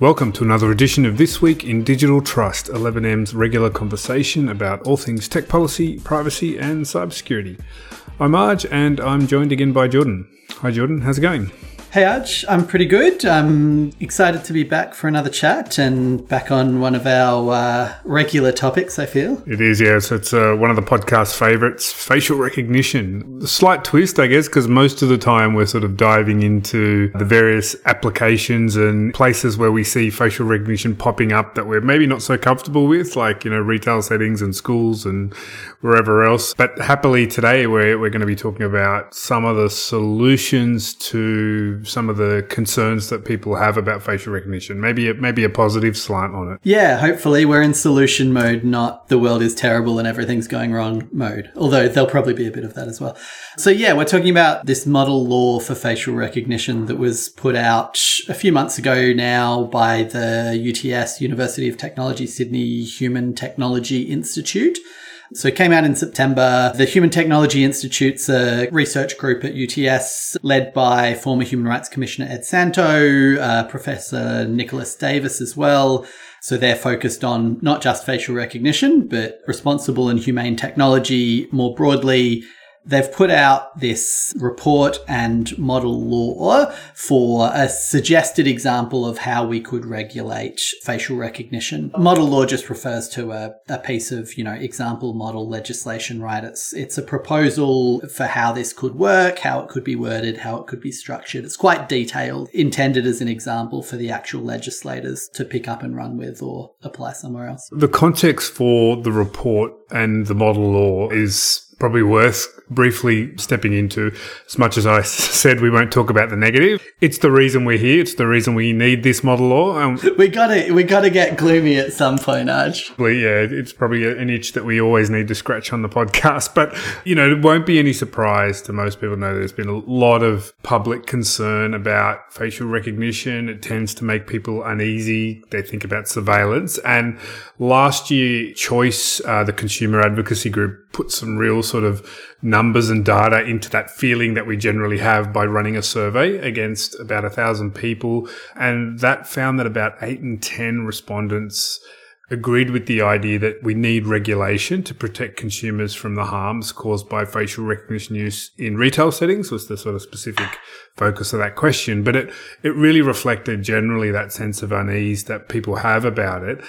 Welcome to another edition of This Week in Digital Trust, elevenM's regular conversation about all things tech policy, privacy, and cybersecurity. I'm Arj, and I'm joined again by Jordan. Hi, Jordan. How's it going? Hey, Arj. I'm pretty good. I'm excited to be back for another chat and back on one of our uh, regular topics, I feel. It is, yes. It's uh, one of the podcast favorites facial recognition. Slight twist, I guess, because most of the time we're sort of diving into the various applications and places where we see facial recognition popping up that we're maybe not so comfortable with, like, you know, retail settings and schools and wherever else. But happily today, we're, we're going to be talking about some of the solutions to some of the concerns that people have about facial recognition. Maybe maybe a positive slant on it. Yeah, hopefully we're in solution mode, not the world is terrible and everything's going wrong mode. Although there'll probably be a bit of that as well. So yeah, we're talking about this model law for facial recognition that was put out a few months ago now by the UTS University of Technology Sydney Human Technology Institute. So it came out in September. The Human Technology Institute's a research group at UTS led by former Human Rights Commissioner Ed Santow, uh, Professor Nicholas Davis as well. So they're focused on not just facial recognition, but responsible and humane technology more broadly They've put out this report and model law for a suggested example of how we could regulate facial recognition. Model law just refers to a, a piece of, you know, example model legislation, right? It's, it's a proposal for how this could work, how it could be worded, how it could be structured. It's quite detailed, intended as an example for the actual legislators to pick up and run with or apply somewhere else. The context for the report and the model law is probably worth briefly stepping into as much as I said we won't talk about the negative. It's the reason we're here. It's the reason we need this model law. Um, we gotta, we gotta get gloomy at some point, Arj. Yeah, it's probably an itch that we always need to scratch on the podcast. But, you know, it won't be any surprise to most people know there's been a lot of public concern about facial recognition. It tends to make people uneasy. They think about surveillance. And last year, Choice, uh, the consumer advocacy group, put some real sort of numbers and data into that feeling that we generally have by running a survey against about a thousand people. And that found that about eight in 10 respondents agreed with the idea that we need regulation to protect consumers from the harms caused by facial recognition use in retail settings was the sort of specific focus of that question. But it, it really reflected generally that sense of unease that people have about it.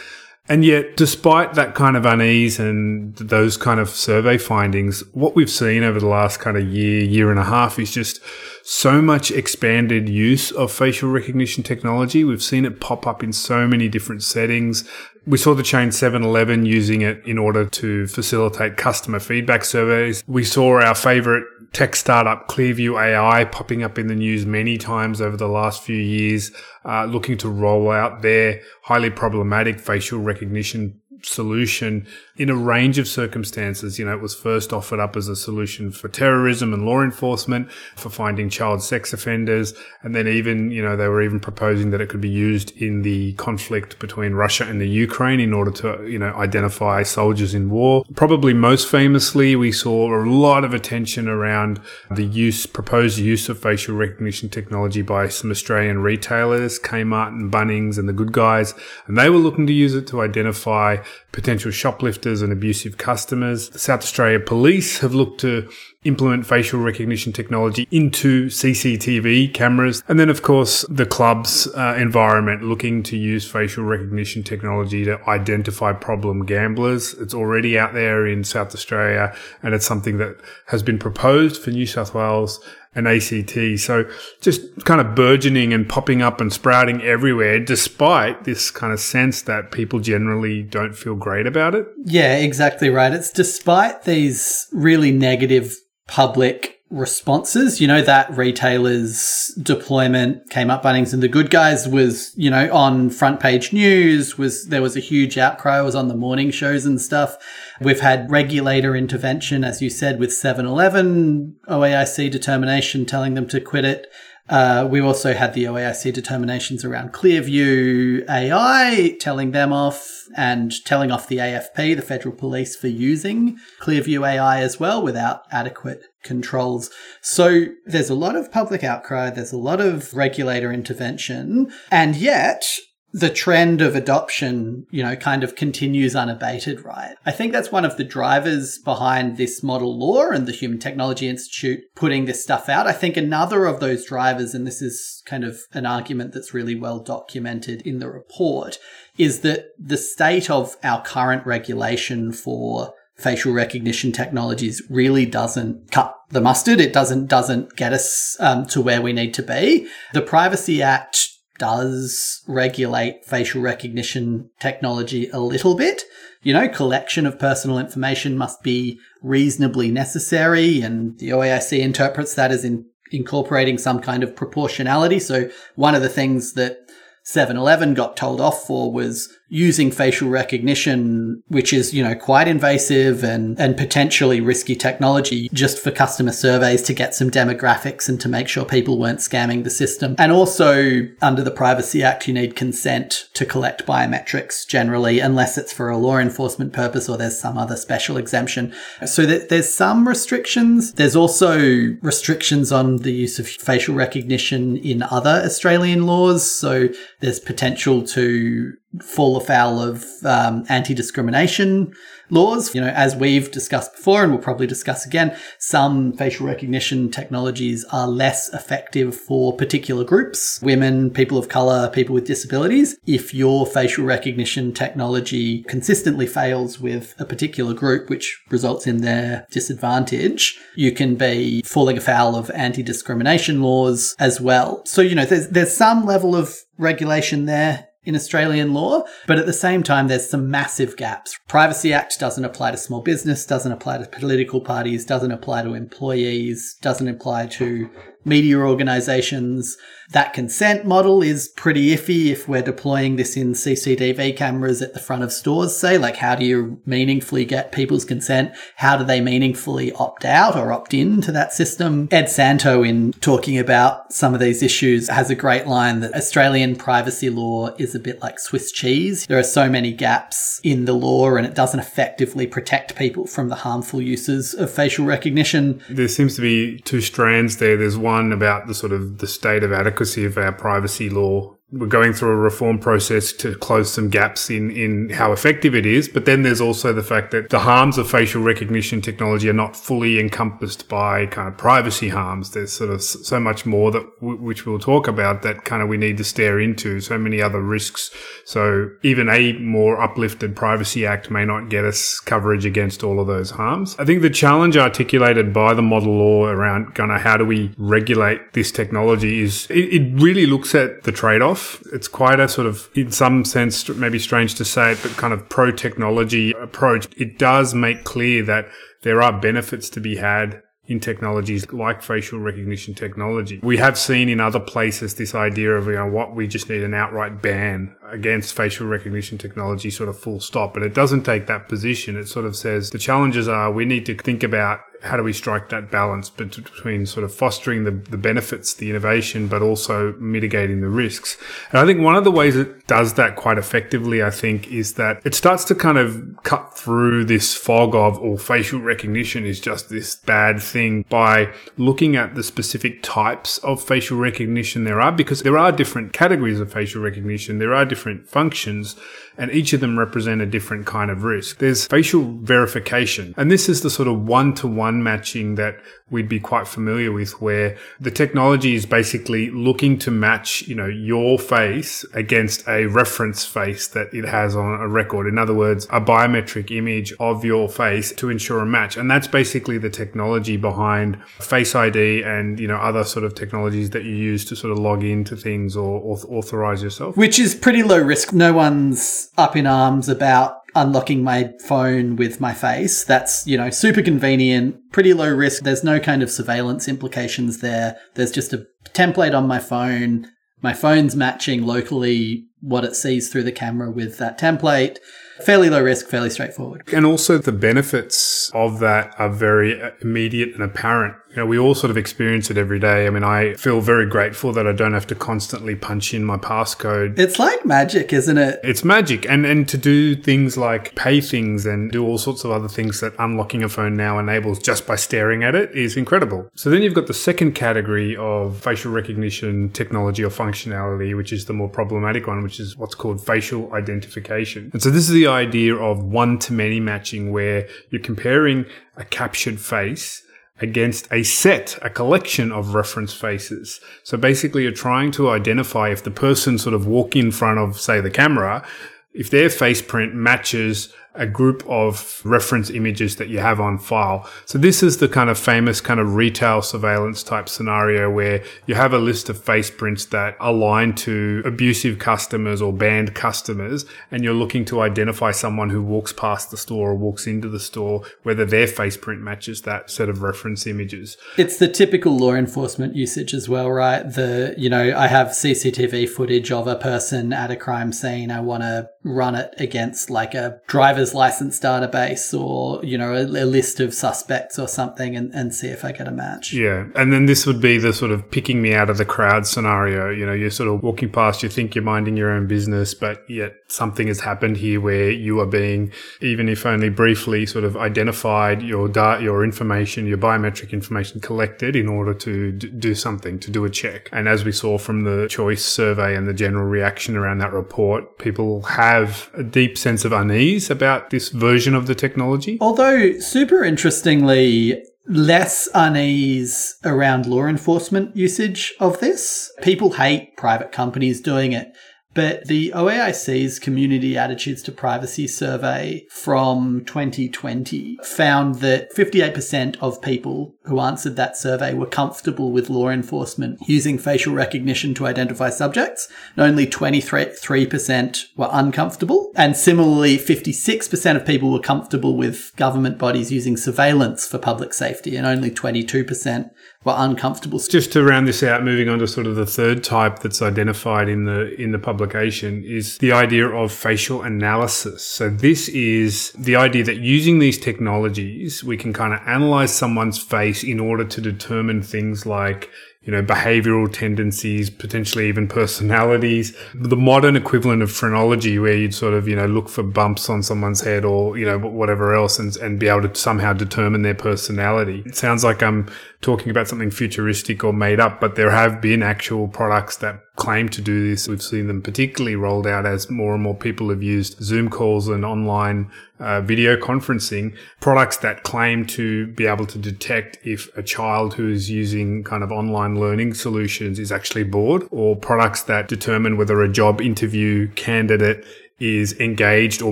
And yet, despite that kind of unease and those kind of survey findings, what we've seen over the last kind of year, year and a half is just so much expanded use of facial recognition technology. We've seen it pop up in so many different settings. We saw the chain 7-Eleven using it in order to facilitate customer feedback surveys. We saw our favorite tech startup Clearview AI popping up in the news many times over the last few years, uh, looking to roll out their highly problematic facial recognition solution in a range of circumstances. You know, it was first offered up as a solution for terrorism and law enforcement, for finding child sex offenders. And then even, you know, they were even proposing that it could be used in the conflict between Russia and the Ukraine in order to, you know, identify soldiers in war. Probably most famously, we saw a lot of attention around the use, proposed use of facial recognition technology by some Australian retailers, Kmart and Bunnings and The Good Guys. And they were looking to use it to identify potential shoplifters and abusive customers. The South Australia Police have looked to implement facial recognition technology into CCTV cameras. And then, of course, the club's uh, environment looking to use facial recognition technology to identify problem gamblers. It's already out there in South Australia and it's something that has been proposed for New South Wales and ACT. So just kind of burgeoning and popping up and sprouting everywhere, despite this kind of sense that people generally don't feel great about it. Yeah, exactly right. It's despite these really negative public responses. You know, that retailers deployment came up Bunnings and The Good Guys was, you know, on front page news was, there was a huge outcry. It was on the morning shows and stuff. We've had regulator intervention, as you said, with 7-Eleven, OAIC determination telling them to quit it. Uh, we also had the OAIC determinations around Clearview AI, telling them off and telling off the AFP, the federal police, for using Clearview AI as well without adequate controls. So there's a lot of public outcry, there's a lot of regulator intervention, and yet the trend of adoption, you know, kind of continues unabated, right? I think that's one of the drivers behind this model law and the Human Technology Institute putting this stuff out. I think another of those drivers, and this is kind of an argument that's really well documented in the report, is that the state of our current regulation for facial recognition technologies really doesn't cut the mustard. It doesn't doesn't get us um, to where we need to be. The Privacy Act does regulate facial recognition technology a little bit. You know, collection of personal information must be reasonably necessary, and the OAIC interprets that as in incorporating some kind of proportionality. So one of the things that 7-Eleven got told off for was using facial recognition, which is, you know, quite invasive and, and potentially risky technology just for customer surveys to get some demographics and to make sure people weren't scamming the system. And also under the Privacy Act, you need consent to collect biometrics generally, unless it's for a law enforcement purpose or there's some other special exemption. So th- there's some restrictions. There's also restrictions on the use of facial recognition in other Australian laws. So there's potential to fall afoul of um, anti-discrimination laws. You know, as we've discussed before, and we'll probably discuss again, some facial recognition technologies are less effective for particular groups, women, people of color, people with disabilities. If your facial recognition technology consistently fails with a particular group, which results in their disadvantage, you can be falling afoul of anti-discrimination laws as well. So, you know, there's, there's some level of regulation there in Australian law, but at the same time, there's some massive gaps. Privacy Act doesn't apply to small business, doesn't apply to political parties, doesn't apply to employees, doesn't apply to media organizations. That consent model is pretty iffy if we're deploying this in CCTV cameras at the front of stores, say. Like, how do you meaningfully get people's consent? How do they meaningfully opt out or opt in to that system? Ed Santow, in talking about some of these issues, has a great line that Australian privacy law is a bit like Swiss cheese. There are so many gaps in the law and it doesn't effectively protect people from the harmful uses of facial recognition. There seems to be two strands there. There's one about the sort of the state of adequacy of our privacy law we're going through a reform process to close some gaps in, in how effective it is. But then there's also the fact that the harms of facial recognition technology are not fully encompassed by kind of privacy harms. There's sort of so much more that, which we'll talk about that kind of we need to stare into. So many other risks. So even a more uplifted privacy act may not get us coverage against all of those harms. I think the challenge articulated by the model law around kind of how do we regulate this technology is it, it really looks at the trade off it's quite a sort of, in some sense, maybe strange to say it, but kind of pro technology approach. It does make clear that there are benefits to be had in technologies like facial recognition technology. We have seen in other places this idea of, you know, what we just need an outright ban against facial recognition technology, sort of full stop. But it doesn't take that position. It sort of says the challenges are we need to think about how do we strike that balance between sort of fostering the, the benefits, the innovation, but also mitigating the risks? And I think one of the ways it does that quite effectively, I think, is that it starts to kind of cut through this fog of, all oh, facial recognition is just this bad thing by looking at the specific types of facial recognition there are, because there are different categories of facial recognition. There are different functions and each of them represent a different kind of risk. There's facial verification, and this is the sort of one to one matching that we'd be quite familiar with where the technology is basically looking to match, you know, your face against a reference face that it has on a record. In other words, a biometric image of your face to ensure a match. And that's basically the technology behind Face ID and, you know, other sort of technologies that you use to sort of log into things or authorize yourself. Which is pretty low risk. No one's up in arms about unlocking my phone with my face. That's, you know, super convenient, pretty low risk. There's no kind of surveillance implications there. There's just a template on my phone. My phone's matching locally what it sees through the camera with that template. Fairly low risk, fairly straightforward. And also the benefits of that are very immediate and apparent you know, we all sort of experience it every day. I mean, I feel very grateful that I don't have to constantly punch in my passcode. It's like magic, isn't it? It's magic. And and to do things like pay things and do all sorts of other things that unlocking a phone now enables just by staring at it is incredible. So then you've got the second category of facial recognition technology or functionality, which is the more problematic one, which is what's called facial identification. And so this is the idea of one to many matching where you're comparing a captured face against a set, a collection of reference faces. So basically you're trying to identify if the person sort of walk in front of, say, the camera, if their face print matches a group of reference images that you have on file. So this is the kind of famous kind of retail surveillance type scenario where you have a list of face prints that align to abusive customers or banned customers, and you're looking to identify someone who walks past the store or walks into the store, whether their face print matches that set of reference images. It's the typical law enforcement usage as well, right? The, you know, I have CCTV footage of a person at a crime scene. I want to run it against like a driver's license database or, you know, a, a, list of suspects or something and, and see if I get a match. Yeah. And then this would be the sort of picking me out of the crowd scenario. You know, you're sort of walking past, you think you're minding your own business, but yet something has happened here where you are being, even if only briefly, sort of identified your data, your information, your biometric information collected in order to d- do something, to do a check. And as we saw from the choice survey and the general reaction around that report, people have have a deep sense of unease about this version of the technology. Although, super interestingly, less unease around law enforcement usage of this. People hate private companies doing it. But the OAIC's Community Attitudes to Privacy survey from 2020 found that 58% of people who answered that survey were comfortable with law enforcement using facial recognition to identify subjects, and only 23% were uncomfortable. And similarly, 56% of people were comfortable with government bodies using surveillance for public safety, and only 22% were uncomfortable. Just to round this out, moving on to sort of the third type that's identified in the in the publication is the idea of facial analysis. So this is the idea that using these technologies, we can kind of analyze someone's face in order to determine things like you know, behavioral tendencies, potentially even personalities. The modern equivalent of phrenology, where you'd sort of, you know, look for bumps on someone's head or, you know, whatever else and, and be able to somehow determine their personality. It sounds like I'm talking about something futuristic or made up, but there have been actual products that claim to do this. We've seen them particularly rolled out as more and more people have used Zoom calls and online uh, video conferencing products that claim to be able to detect if a child who is using kind of online learning solutions is actually bored or products that determine whether a job interview candidate is engaged or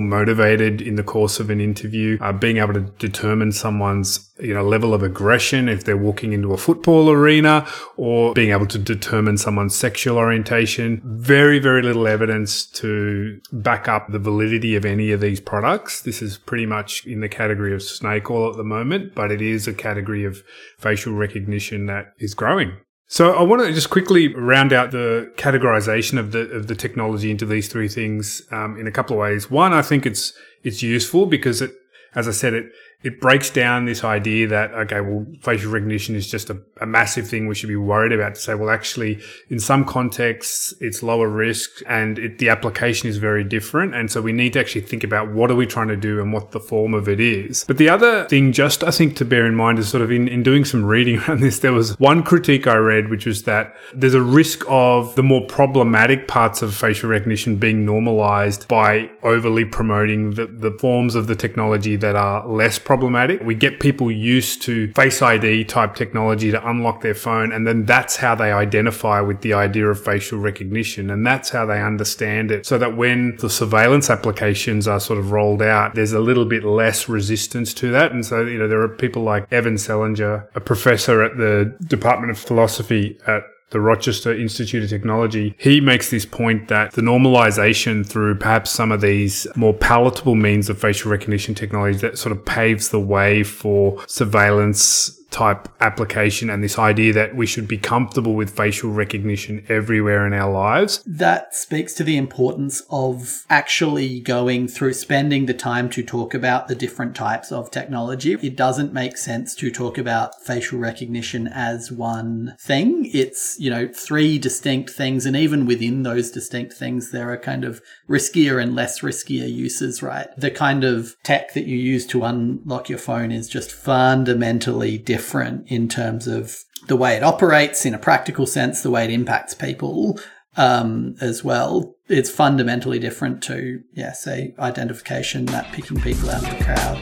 motivated in the course of an interview, uh, being able to determine someone's you know level of aggression if they're walking into a football arena, or being able to determine someone's sexual orientation. Very very little evidence to back up the validity of any of these products. This is pretty much in the category of snake oil at the moment, but it is a category of facial recognition that is growing. So I want to just quickly round out the categorization of the of the technology into these three things um, in a couple of ways. One, I think it's it's useful because it, as I said, it it breaks down this idea that, okay, well, facial recognition is just a, a, massive thing we should be worried about to say, well, actually, in some contexts, it's lower risk and it, the application is very different. And so we need to actually think about what are we trying to do and what the form of it is. But the other thing, just I think to bear in mind is sort of in, in doing some reading around this, there was one critique I read, which was that there's a risk of the more problematic parts of facial recognition being normalized by overly promoting the, the forms of the technology that are less problematic. We get people used to face ID type technology to unlock their phone. And then that's how they identify with the idea of facial recognition. And that's how they understand it. So that when the surveillance applications are sort of rolled out, there's a little bit less resistance to that. And so, you know, there are people like Evan Selinger, a professor at the Department of Philosophy at the Rochester Institute of Technology, he makes this point that the normalization through perhaps some of these more palatable means of facial recognition technology that sort of paves the way for surveillance type application and this idea that we should be comfortable with facial recognition everywhere in our lives. That speaks to the importance of actually going through spending the time to talk about the different types of technology. It doesn't make sense to talk about facial recognition as one thing. It's, you know, three distinct things. And even within those distinct things, there are kind of riskier and less riskier uses, right? The kind of tech that you use to unlock your phone is just fundamentally different in terms of the way it operates in a practical sense, the way it impacts people um, as well. It's fundamentally different to, yeah, say identification, that picking people out of the crowd.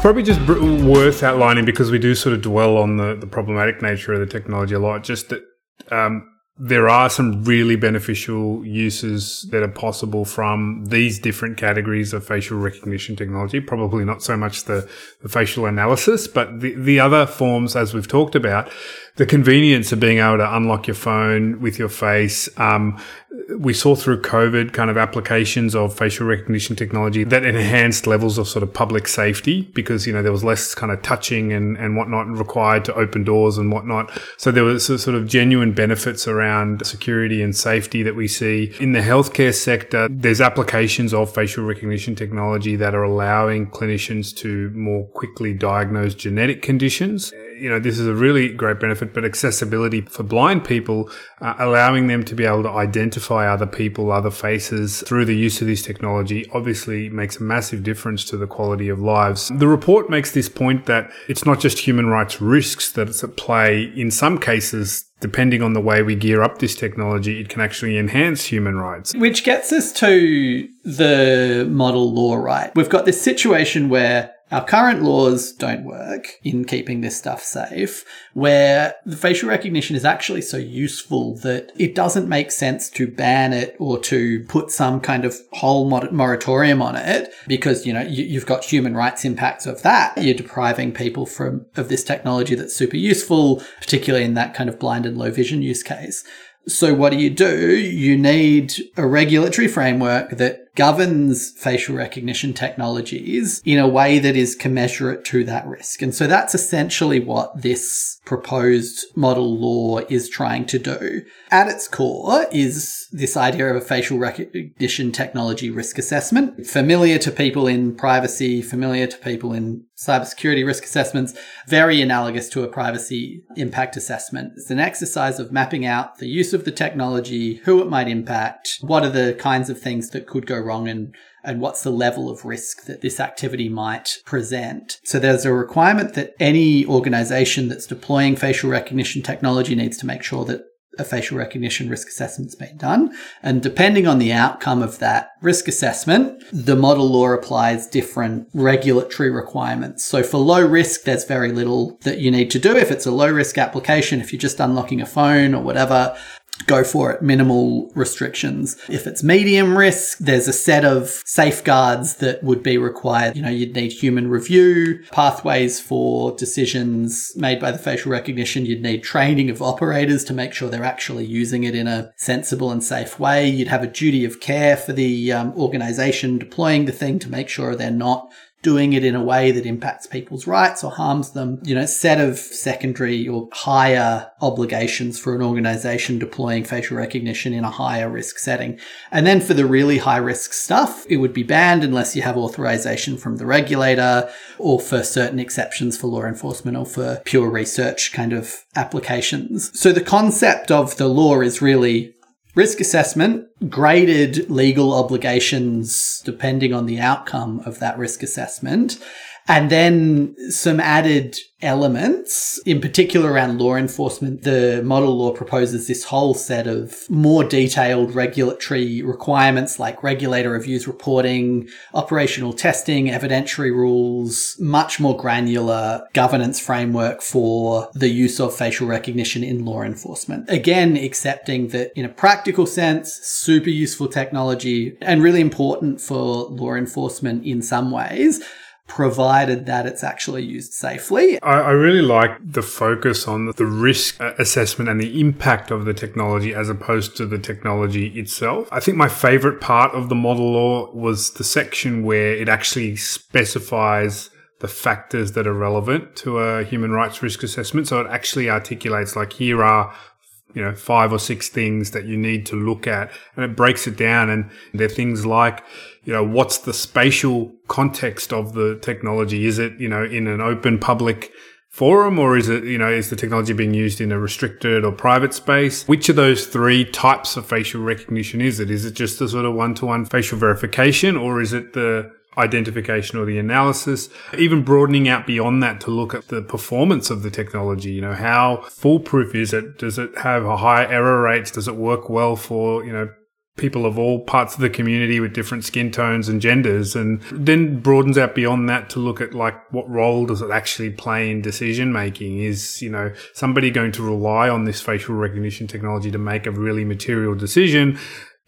Probably just worth outlining because we do sort of dwell on the, the problematic nature of the technology a lot. Just that um, there are some really beneficial uses that are possible from these different categories of facial recognition technology. Probably not so much the, the facial analysis, but the, the other forms, as we've talked about, the convenience of being able to unlock your phone with your face. Um, we saw through COVID kind of applications of facial recognition technology that enhanced levels of sort of public safety because, you know, there was less kind of touching and, and whatnot required to open doors and whatnot. So there was sort of genuine benefits around security and safety that we see in the healthcare sector. There's applications of facial recognition technology that are allowing clinicians to more quickly diagnose genetic conditions you know, this is a really great benefit, but accessibility for blind people, uh, allowing them to be able to identify other people, other faces through the use of this technology obviously makes a massive difference to the quality of lives. The report makes this point that it's not just human rights risks that it's at play. In some cases, depending on the way we gear up this technology, it can actually enhance human rights. Which gets us to the model law right. We've got this situation where our current laws don't work in keeping this stuff safe, where the facial recognition is actually so useful that it doesn't make sense to ban it or to put some kind of whole moratorium on it because, you know, you, have got human rights impacts of that. You're depriving people from, of this technology that's super useful, particularly in that kind of blind and low vision use case. So what do you do? You need a regulatory framework that governs facial recognition technologies in a way that is commensurate to that risk. And so that's essentially what this proposed model law is trying to do. At its core is this idea of a facial recognition technology risk assessment, familiar to people in privacy, familiar to people in cybersecurity risk assessments, very analogous to a privacy impact assessment. It's an exercise of mapping out the use of the technology, who it might impact, what are the kinds of things that could go wrong and and what's the level of risk that this activity might present. So there's a requirement that any organization that's deploying facial recognition technology needs to make sure that a facial recognition risk assessment's been done. And depending on the outcome of that risk assessment, the model law applies different regulatory requirements. So for low risk, there's very little that you need to do. If it's a low risk application, if you're just unlocking a phone or whatever, go for it, minimal restrictions. If it's medium risk, there's a set of safeguards that would be required. You know, you'd need human review, pathways for decisions made by the facial recognition. You'd need training of operators to make sure they're actually using it in a sensible and safe way. You'd have a duty of care for the um, organization deploying the thing to make sure they're not doing it in a way that impacts people's rights or harms them, you know, set of secondary or higher obligations for an organization deploying facial recognition in a higher risk setting. And then for the really high risk stuff, it would be banned unless you have authorization from the regulator or for certain exceptions for law enforcement or for pure research kind of applications. So the concept of the law is really risk assessment, graded legal obligations depending on the outcome of that risk assessment, and then some added elements, in particular around law enforcement. The model law proposes this whole set of more detailed regulatory requirements like regulator reviews reporting, operational testing, evidentiary rules, much more granular governance framework for the use of facial recognition in law enforcement. Again, accepting that in a practical sense, super useful technology and really important for law enforcement in some ways provided that it's actually used safely. I, I, really like the focus on the risk uh, assessment and the impact of the technology as opposed to the technology itself. I think my favorite part of the model law was the section where it actually specifies the factors that are relevant to a human rights risk assessment. So it actually articulates like here are you know, five or six things that you need to look at and it breaks it down. And there are things like, you know, what's the spatial context of the technology? Is it, you know, in an open public forum or is it, you know, is the technology being used in a restricted or private space? Which of those three types of facial recognition is it? Is it just the sort of one to one facial verification or is it the identification or the analysis, even broadening out beyond that to look at the performance of the technology. You know, how foolproof is it? Does it have a high error rates? Does it work well for, you know, people of all parts of the community with different skin tones and genders and then broadens out beyond that to look at like what role does it actually play in decision making is you know somebody going to rely on this facial recognition technology to make a really material decision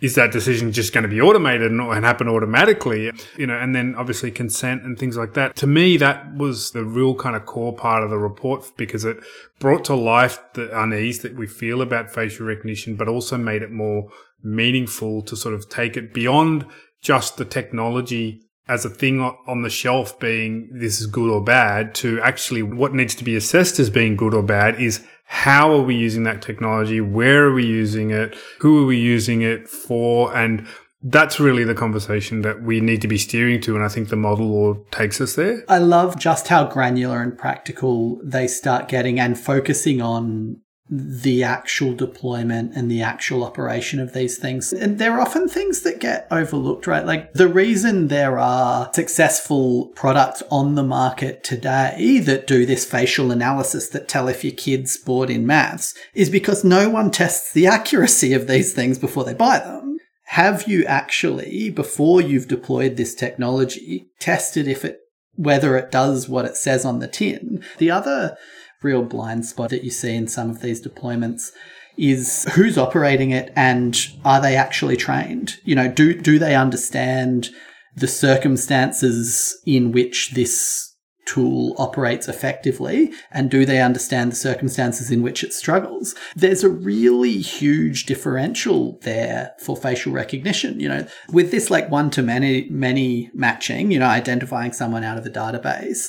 is that decision just going to be automated and, and, happen automatically? You know, and then obviously consent and things like that. To me, that was the real kind of core part of the report because it brought to life the unease that we feel about facial recognition, but also made it more meaningful to sort of take it beyond just the technology as a thing on the shelf being this is good or bad to actually what needs to be assessed as being good or bad is how are we using that technology? Where are we using it? Who are we using it for? And that's really the conversation that we need to be steering to. And I think the model law takes us there. I love just how granular and practical they start getting and focusing on the actual deployment and the actual operation of these things. And they're often things that get overlooked, right? Like the reason there are successful products on the market today that do this facial analysis that tell if your kid's bored in maths is because no one tests the accuracy of these things before they buy them. Have you actually, before you've deployed this technology, tested if it whether it does what it says on the tin? The other real blind spot that you see in some of these deployments is who's operating it and are they actually trained? You know, do do they understand the circumstances in which this tool operates effectively? And do they understand the circumstances in which it struggles? There's a really huge differential there for facial recognition. You know with this like one to many many matching you know identifying someone out of a database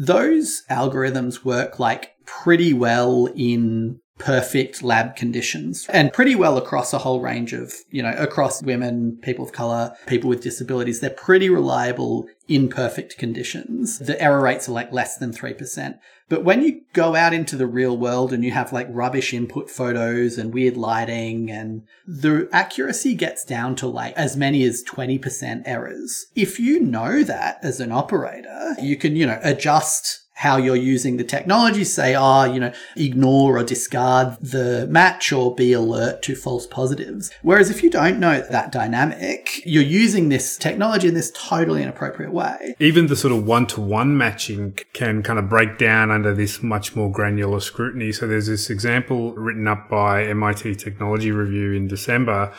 those algorithms work like pretty well in perfect lab conditions and pretty well across a whole range of, you know, across women, people of color, people with disabilities. They're pretty reliable in perfect conditions. The error rates are like less than 3%. But when you go out into the real world and you have like rubbish input photos and weird lighting and the accuracy gets down to like as many as 20% errors. If you know that as an operator, you can, you know, adjust how you're using the technology, say, ah, oh, you know, ignore or discard the match or be alert to false positives. Whereas if you don't know that dynamic, you're using this technology in this totally inappropriate way. Even the sort of one to one matching can kind of break down under this much more granular scrutiny. So there's this example written up by MIT Technology Review in December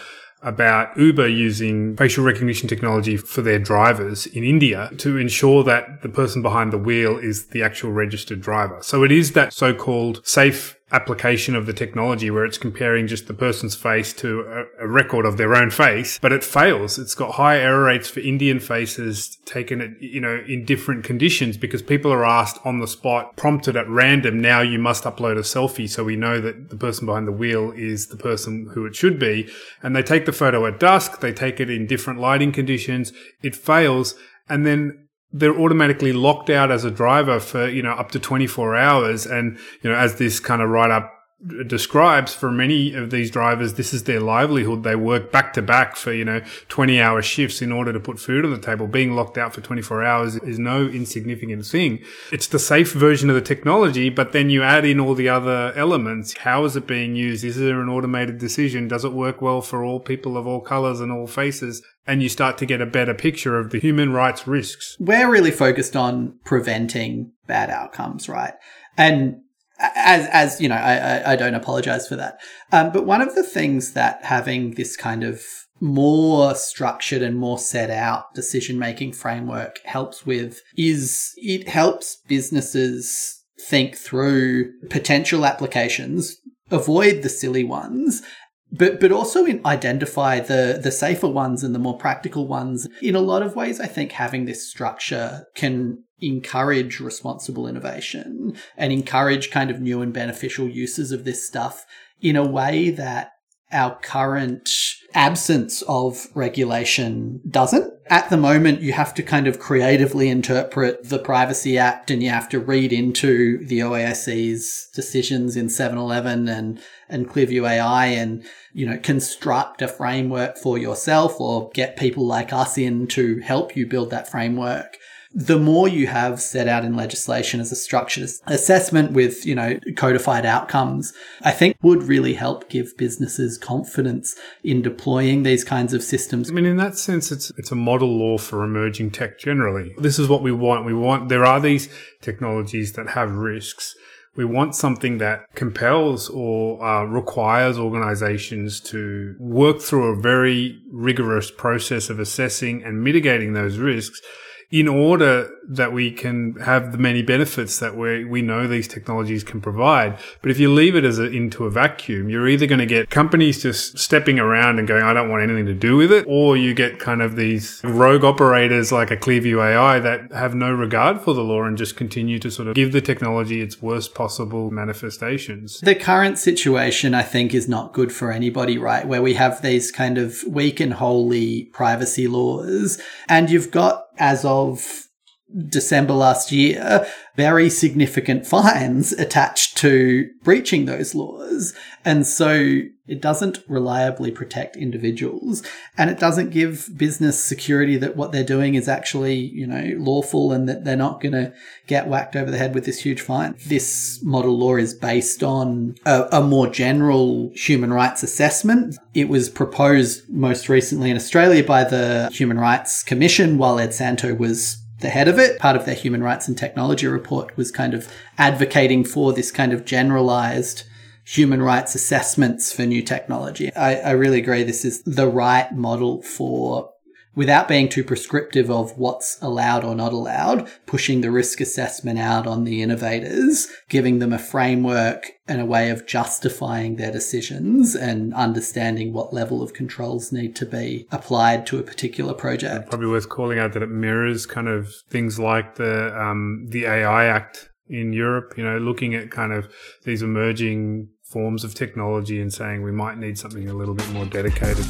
about Uber using facial recognition technology for their drivers in India to ensure that the person behind the wheel is the actual registered driver. So it is that so-called safe application of the technology where it's comparing just the person's face to a, a, record of their own face, but it fails. It's got high error rates for Indian faces taken at, you know, in different conditions because people are asked on the spot, prompted at random. Now you must upload a selfie. So we know that the person behind the wheel is the person who it should be. And they take the photo at dusk. They take it in different lighting conditions. It fails. And then they're automatically locked out as a driver for, you know, up to 24 hours. And, you know, as this kind of write up describes for many of these drivers, this is their livelihood. They work back to back for, you know, 20 hour shifts in order to put food on the table. Being locked out for 24 hours is no insignificant thing. It's the safe version of the technology, but then you add in all the other elements. How is it being used? Is there an automated decision? Does it work well for all people of all colors and all faces? And you start to get a better picture of the human rights risks. We're really focused on preventing bad outcomes, right? And as as you know, I I, don't apologize for that. Um, but one of the things that having this kind of more structured and more set out decision making framework helps with is it helps businesses think through potential applications, avoid the silly ones, but but also in identify the the safer ones and the more practical ones. In a lot of ways, I think having this structure can encourage responsible innovation and encourage kind of new and beneficial uses of this stuff in a way that our current absence of regulation doesn't. At the moment, you have to kind of creatively interpret the Privacy Act and you have to read into the OAIC's decisions in 7-Eleven and, and Clearview AI and, you know, construct a framework for yourself or get people like us in to help you build that framework the more you have set out in legislation as a structured assessment with, you know, codified outcomes, I think would really help give businesses confidence in deploying these kinds of systems. I mean, in that sense, it's, it's a model law for emerging tech generally. This is what we want. We want, there are these technologies that have risks. We want something that compels or uh, requires organizations to work through a very rigorous process of assessing and mitigating those risks in order that we can have the many benefits that we we know these technologies can provide. But if you leave it as a, into a vacuum, you're either going to get companies just stepping around and going, I don't want anything to do with it, or you get kind of these rogue operators like a Clearview AI that have no regard for the law and just continue to sort of give the technology its worst possible manifestations. The current situation, I think, is not good for anybody, right? Where we have these kind of weak and holy privacy laws, and you've got as of December last year, very significant fines attached to breaching those laws. And so it doesn't reliably protect individuals and it doesn't give business security that what they're doing is actually, you know, lawful and that they're not going to get whacked over the head with this huge fine. This model law is based on a, a more general human rights assessment. It was proposed most recently in Australia by the Human Rights Commission while Ed Santow was the head of it. Part of their human rights and technology report was kind of advocating for this kind of generalized human rights assessments for new technology. I, I really agree this is the right model for without being too prescriptive of what's allowed or not allowed, pushing the risk assessment out on the innovators, giving them a framework and a way of justifying their decisions and understanding what level of controls need to be applied to a particular project. Probably worth calling out that it mirrors kind of things like the um, the AI Act in Europe. You know, looking at kind of these emerging forms of technology and saying we might need something a little bit more dedicated.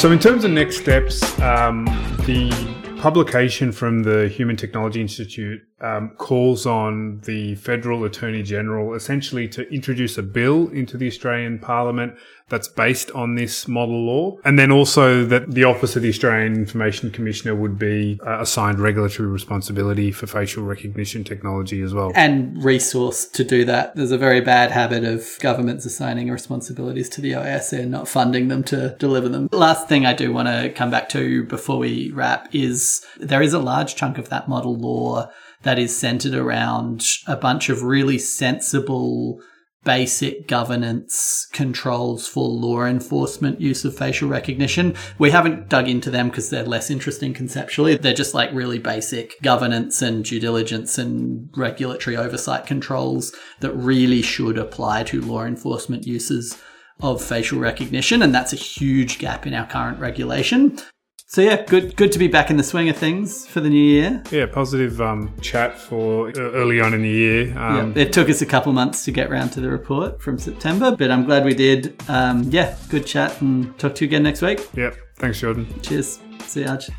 So, in terms of next steps, um, the publication from the Human Technology Institute um, calls on the federal attorney general essentially to introduce a bill into the Australian Parliament that's based on this model law, and then also that the Office of the Australian Information Commissioner would be uh, assigned regulatory responsibility for facial recognition technology as well, and resource to do that. There's a very bad habit of governments assigning responsibilities to the OAIC and not funding them to deliver them. Last thing I do want to come back to before we wrap is there is a large chunk of that model law that is centered around a bunch of really sensible basic governance controls for law enforcement use of facial recognition. We haven't dug into them because they're less interesting conceptually. They're just like really basic governance and due diligence and regulatory oversight controls that really should apply to law enforcement uses of facial recognition. And that's a huge gap in our current regulation. So yeah, good good to be back in the swing of things for the new year. Yeah, positive um, chat for uh, early on in the year. Um, yeah, it took us a couple months to get round to the report from September, but I'm glad we did. Um, yeah, good chat and talk to you again next week. Yeah, thanks, Jordan. Cheers. See you, Arj.